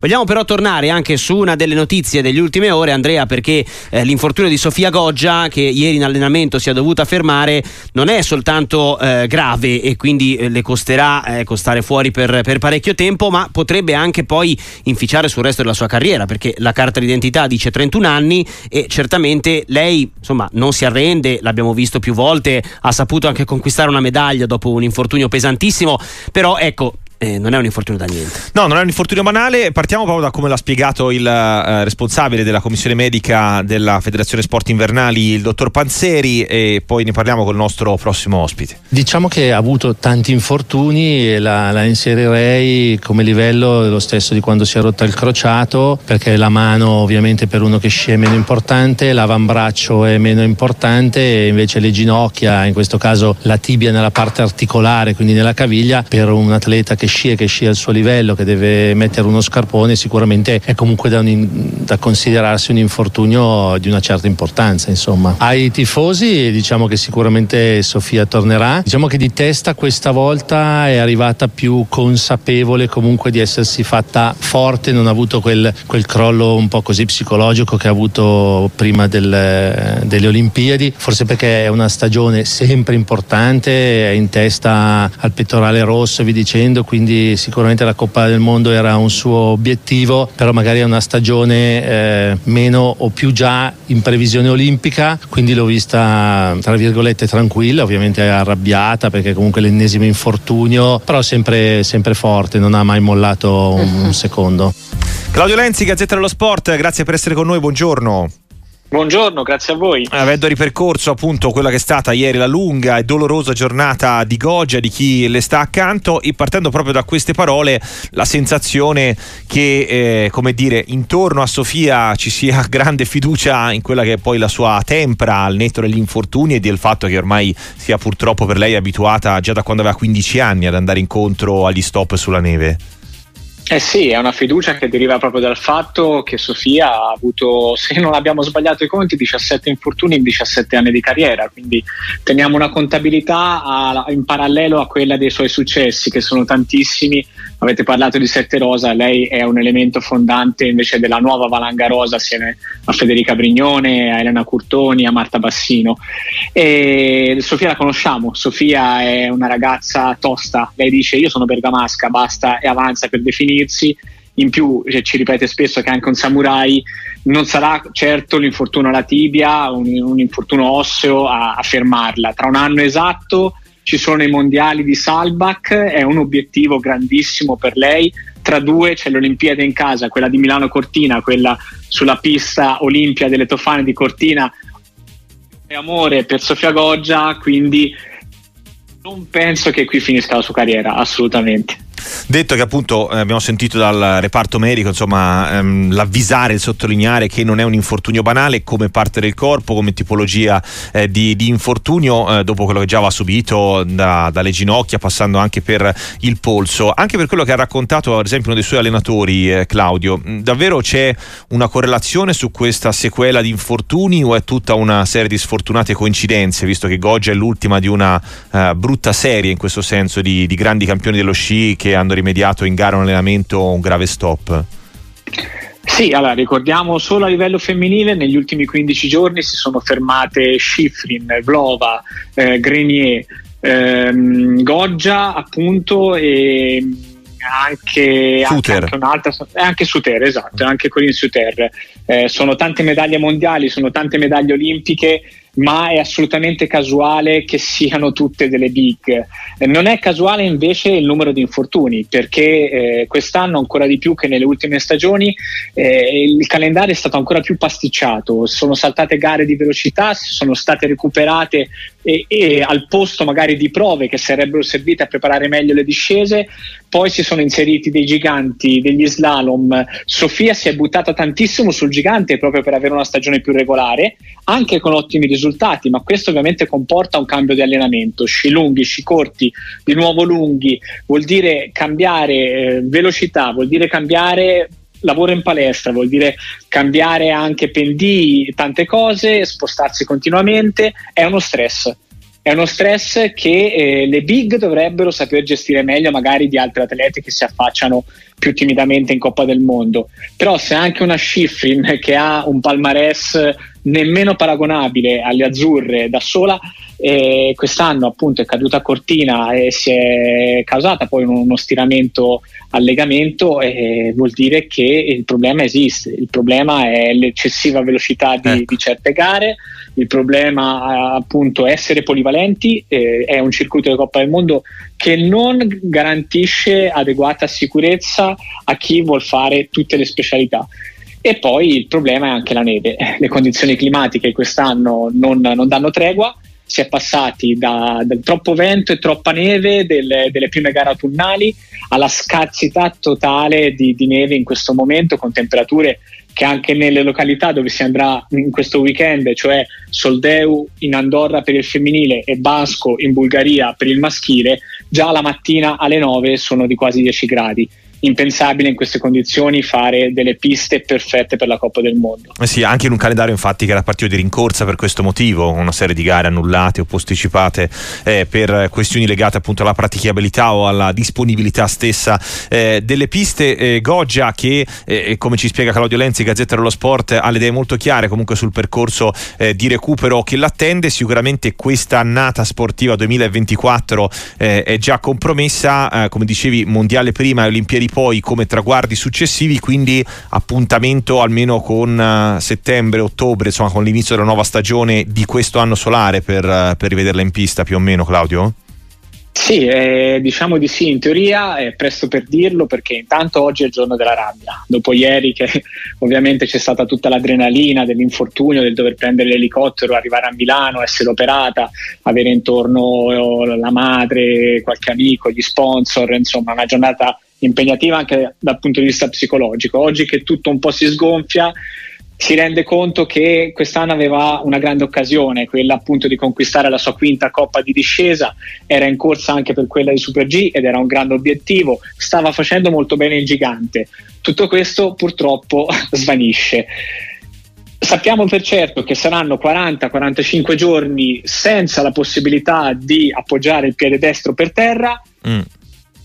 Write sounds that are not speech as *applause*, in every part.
Vogliamo però tornare anche su una delle notizie delle ultime ore, Andrea, perché eh, l'infortunio di Sofia Goggia, che ieri in allenamento si è dovuta fermare, non è soltanto eh, grave e quindi eh, le costerà ecco, stare fuori per, per, parecchio tempo, ma potrebbe anche poi inficiare sul resto della sua carriera, perché la carta d'identità dice 31 anni e certamente lei insomma, non si arrende, l'abbiamo visto più volte, ha saputo anche conquistare una medaglia dopo un infortunio pesantissimo, però ecco, eh, non è un infortunio da niente. No, non è un infortunio banale. Partiamo proprio da come l'ha spiegato il eh, responsabile della commissione medica della Federazione Sport Invernali, il dottor Panzeri, e poi ne parliamo col nostro prossimo ospite. Diciamo che ha avuto tanti infortuni e la, la inserirei come livello lo stesso di quando si è rotta il crociato, perché la mano ovviamente per uno che scie è meno importante, l'avambraccio è meno importante e invece le ginocchia, in questo caso la tibia nella parte articolare, quindi nella caviglia, per un atleta che scia che scia al suo livello, che deve mettere uno scarpone, sicuramente è comunque da, un, da considerarsi un infortunio di una certa importanza. Insomma. Ai tifosi diciamo che sicuramente Sofia tornerà. Diciamo che di testa questa volta è arrivata più consapevole comunque di essersi fatta forte, non ha avuto quel, quel crollo un po' così psicologico che ha avuto prima del, delle Olimpiadi, forse perché è una stagione sempre importante, è in testa al pettorale rosso, vi dicendo, quindi quindi sicuramente la Coppa del Mondo era un suo obiettivo, però magari è una stagione eh, meno o più già in previsione olimpica, quindi l'ho vista tra virgolette tranquilla, ovviamente arrabbiata perché comunque l'ennesimo infortunio, però sempre, sempre forte, non ha mai mollato un, un *laughs* secondo. Claudio Lenzi, Gazzetta dello Sport, grazie per essere con noi, buongiorno. Buongiorno, grazie a voi. Avendo ripercorso appunto quella che è stata ieri la lunga e dolorosa giornata di Goggia, di chi le sta accanto, e partendo proprio da queste parole, la sensazione che, eh, come dire, intorno a Sofia ci sia *laughs* grande fiducia in quella che è poi la sua tempra al netto degli infortuni e del fatto che ormai sia purtroppo per lei abituata già da quando aveva 15 anni ad andare incontro agli stop sulla neve. Eh sì, è una fiducia che deriva proprio dal fatto che Sofia ha avuto, *laughs* se non abbiamo sbagliato i conti, 17 infortuni in 17 anni di carriera, quindi teniamo una contabilità a, in parallelo a quella dei suoi successi, che sono tantissimi. Avete parlato di Sette Rosa, lei è un elemento fondante invece della nuova valanga rosa assieme a Federica Brignone, a Elena Curtoni, a Marta Bassino. E Sofia la conosciamo, Sofia è una ragazza tosta, lei dice io sono bergamasca, basta e avanza per definire unirsi. In più cioè, ci ripete spesso che anche un samurai non sarà certo l'infortunio alla tibia, un, un infortunio osseo a, a fermarla. Tra un anno esatto ci sono i mondiali di Salbach, è un obiettivo grandissimo per lei. Tra due c'è l'Olimpiade in casa, quella di Milano Cortina, quella sulla pista Olimpia delle Tofane di Cortina. E amore per Sofia Goggia, quindi non penso che qui finisca la sua carriera, assolutamente. Detto che appunto eh, abbiamo sentito dal reparto medico insomma ehm, l'avvisare, il sottolineare che non è un infortunio banale come parte del corpo, come tipologia eh, di, di, infortunio eh, dopo quello che già aveva subito da, dalle ginocchia passando anche per il polso, anche per quello che ha raccontato ad esempio uno dei suoi allenatori eh, Claudio, mm, davvero c'è una correlazione su questa sequela di infortuni o è tutta una serie di sfortunate coincidenze visto che Goggia è l'ultima di una eh, brutta serie in questo senso di, di grandi campioni dello sci che hanno rimediato in gara un allenamento un grave stop? Sì, allora ricordiamo solo a livello femminile negli ultimi 15 giorni si sono fermate Schifrin, Vlova, eh, Grenier, ehm, Goggia appunto e anche, anche, anche un'altra anche Suter esatto anche Corinne Suter eh, sono tante medaglie mondiali sono tante medaglie olimpiche ma è assolutamente casuale che siano tutte delle big. Non è casuale invece il numero di infortuni, perché eh, quest'anno ancora di più che nelle ultime stagioni eh, il calendario è stato ancora più pasticciato, sono saltate gare di velocità, sono state recuperate e, e al posto magari di prove che sarebbero servite a preparare meglio le discese, poi si sono inseriti dei giganti, degli slalom. Sofia si è buttata tantissimo sul gigante proprio per avere una stagione più regolare, anche con ottimi risultati, ma questo ovviamente comporta un cambio di allenamento. Sci lunghi, sci corti, di nuovo lunghi, vuol dire cambiare eh, velocità, vuol dire cambiare lavoro in palestra, vuol dire cambiare anche pendii, tante cose, spostarsi continuamente, è uno stress è uno stress che eh, le big dovrebbero saper gestire meglio magari di altri atleti che si affacciano più timidamente in Coppa del Mondo. Però se anche una Schifrin che ha un palmarès nemmeno paragonabile alle azzurre da sola, eh, quest'anno appunto è caduta a Cortina e si è causata poi uno stiramento al legamento, eh, vuol dire che il problema esiste. Il problema è l'eccessiva velocità di, ecco. di certe gare, il problema appunto è essere polivalenti, eh, è un circuito di Coppa del Mondo che non garantisce adeguata sicurezza a chi vuol fare tutte le specialità. E poi il problema è anche la neve. Le condizioni climatiche quest'anno non, non danno tregua. Si è passati da, da troppo vento e troppa neve delle, delle, prime gare autunnali alla scarsità totale di, di neve in questo momento con temperature che anche nelle località dove si andrà in questo weekend, cioè Soldeu in Andorra per il femminile e Basco in Bulgaria per il maschile, già la mattina alle 9 sono di quasi 10 gradi impensabile in queste condizioni fare delle piste perfette per la Coppa del Mondo. Eh sì, anche in un calendario infatti che era partito di rincorsa per questo motivo, una serie di gare annullate o posticipate eh, per questioni legate appunto alla praticabilità o alla disponibilità stessa eh, delle piste. Eh, Goggia che eh, come ci spiega Claudio Lenzi, Gazzetta dello Sport, ha le idee molto chiare comunque sul percorso eh, di recupero che l'attende, sicuramente questa annata sportiva 2024 è già compromessa, come dicevi mondiale prima e Olimpiadi poi come traguardi successivi, quindi appuntamento almeno con uh, settembre, ottobre, insomma con l'inizio della nuova stagione di questo anno solare per, uh, per rivederla in pista più o meno, Claudio? Sì, eh, diciamo di sì, in teoria è presto per dirlo perché intanto oggi è il giorno della rabbia, dopo ieri che *laughs* ovviamente c'è stata tutta l'adrenalina dell'infortunio, del dover prendere l'elicottero, arrivare a Milano, essere operata, avere intorno la madre, qualche amico, gli sponsor, insomma una giornata impegnativa anche dal punto di vista psicologico. Oggi che tutto un po' si sgonfia, si rende conto che quest'anno aveva una grande occasione, quella appunto di conquistare la sua quinta coppa di discesa, era in corsa anche per quella di Super G ed era un grande obiettivo, stava facendo molto bene il gigante. Tutto questo purtroppo *laughs* svanisce. Sappiamo per certo che saranno 40-45 giorni senza la possibilità di appoggiare il piede destro per terra. Mm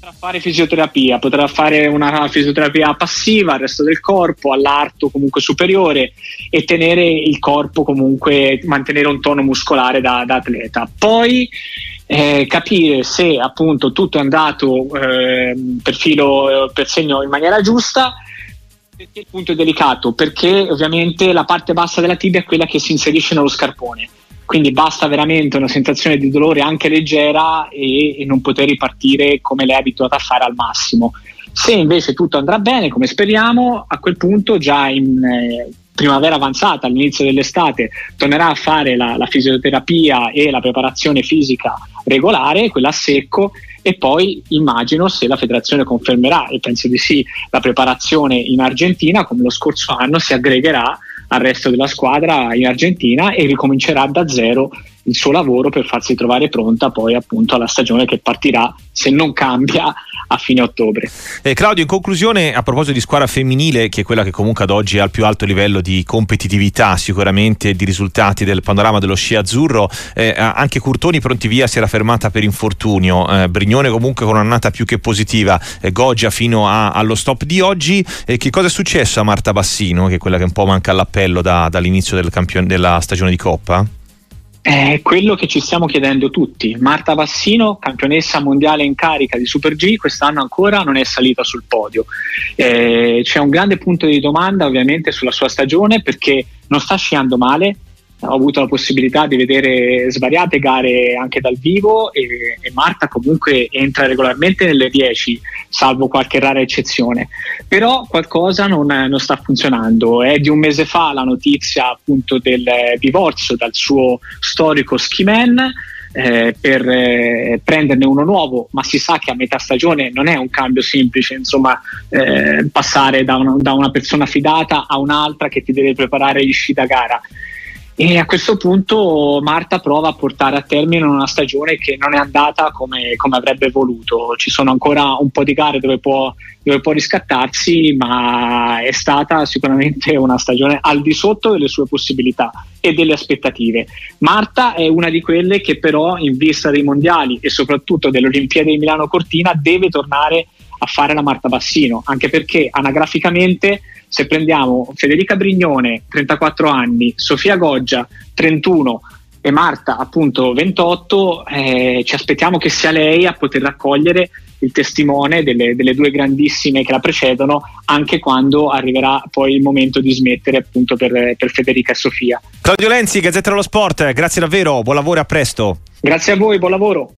potrà fare fisioterapia, potrà fare una fisioterapia passiva al resto del corpo, all'arto comunque superiore e tenere il corpo comunque, mantenere un tono muscolare da, da atleta. Poi eh, capire se appunto tutto è andato eh, per filo, per segno in maniera giusta perché il punto è delicato? Perché ovviamente la parte bassa della tibia è quella che si inserisce nello scarpone quindi basta veramente una sensazione di dolore anche leggera e, e non poter ripartire come lei è abituata a fare al massimo. Se invece tutto andrà bene, come speriamo, a quel punto già in eh, primavera avanzata, all'inizio dell'estate, tornerà a fare la, la, fisioterapia e la preparazione fisica regolare, quella a secco, e poi immagino se la federazione confermerà, e penso di sì, la preparazione in Argentina, come lo scorso anno, si aggregherà al resto della squadra in Argentina e ricomincerà da zero il suo lavoro per farsi trovare pronta poi appunto alla stagione che partirà se non cambia a fine ottobre. Eh, Claudio, in conclusione, a proposito di squadra femminile, che è quella che comunque ad oggi è al più alto livello di competitività, sicuramente di risultati del panorama dello sci azzurro, eh, anche Curtoni pronti via si era fermata per infortunio, eh, Brignone comunque con un'annata più che positiva, eh, Goggia fino a, allo stop di oggi. che cosa è successo a Marta Bassino, che è quella che un po' manca all'appello da, dall'inizio del campion- della stagione di Coppa? È quello che ci stiamo chiedendo tutti. Marta Vassino, campionessa mondiale in carica di Super G, quest'anno ancora non è salita sul podio. Eh, c'è un grande punto di domanda ovviamente sulla sua stagione perché non sta sciando male, ho avuto la possibilità di vedere svariate gare anche dal vivo e, e Marta comunque entra regolarmente nelle 10, salvo qualche rara eccezione. Però qualcosa non, non, sta funzionando. È di un mese fa la notizia appunto del divorzio dal suo storico skiman. Eh, per eh, prenderne uno nuovo, ma si sa che a metà stagione non è un cambio semplice, insomma, eh, passare da una, da una persona fidata a un'altra che ti deve preparare gli sci da gara e a questo punto Marta prova a portare a termine una stagione che non è andata come, come avrebbe voluto. Ci sono ancora un po' di gare dove può, dove può, riscattarsi, ma è stata sicuramente una stagione al di sotto delle sue possibilità e delle aspettative. Marta è una di quelle che però in vista dei mondiali e soprattutto delle Olimpiadi di Milano Cortina deve tornare a fare la Marta Bassino, anche perché anagraficamente se prendiamo Federica Brignone, 34 anni, Sofia Goggia, 31 e Marta, appunto 28, eh, ci aspettiamo che sia lei a poter raccogliere il testimone delle, delle, due grandissime che la precedono, anche quando arriverà poi il momento di smettere appunto per, per Federica e Sofia. Claudio Lenzi, Gazzetta dello Sport, grazie davvero, buon lavoro e a presto. Grazie a voi, buon lavoro.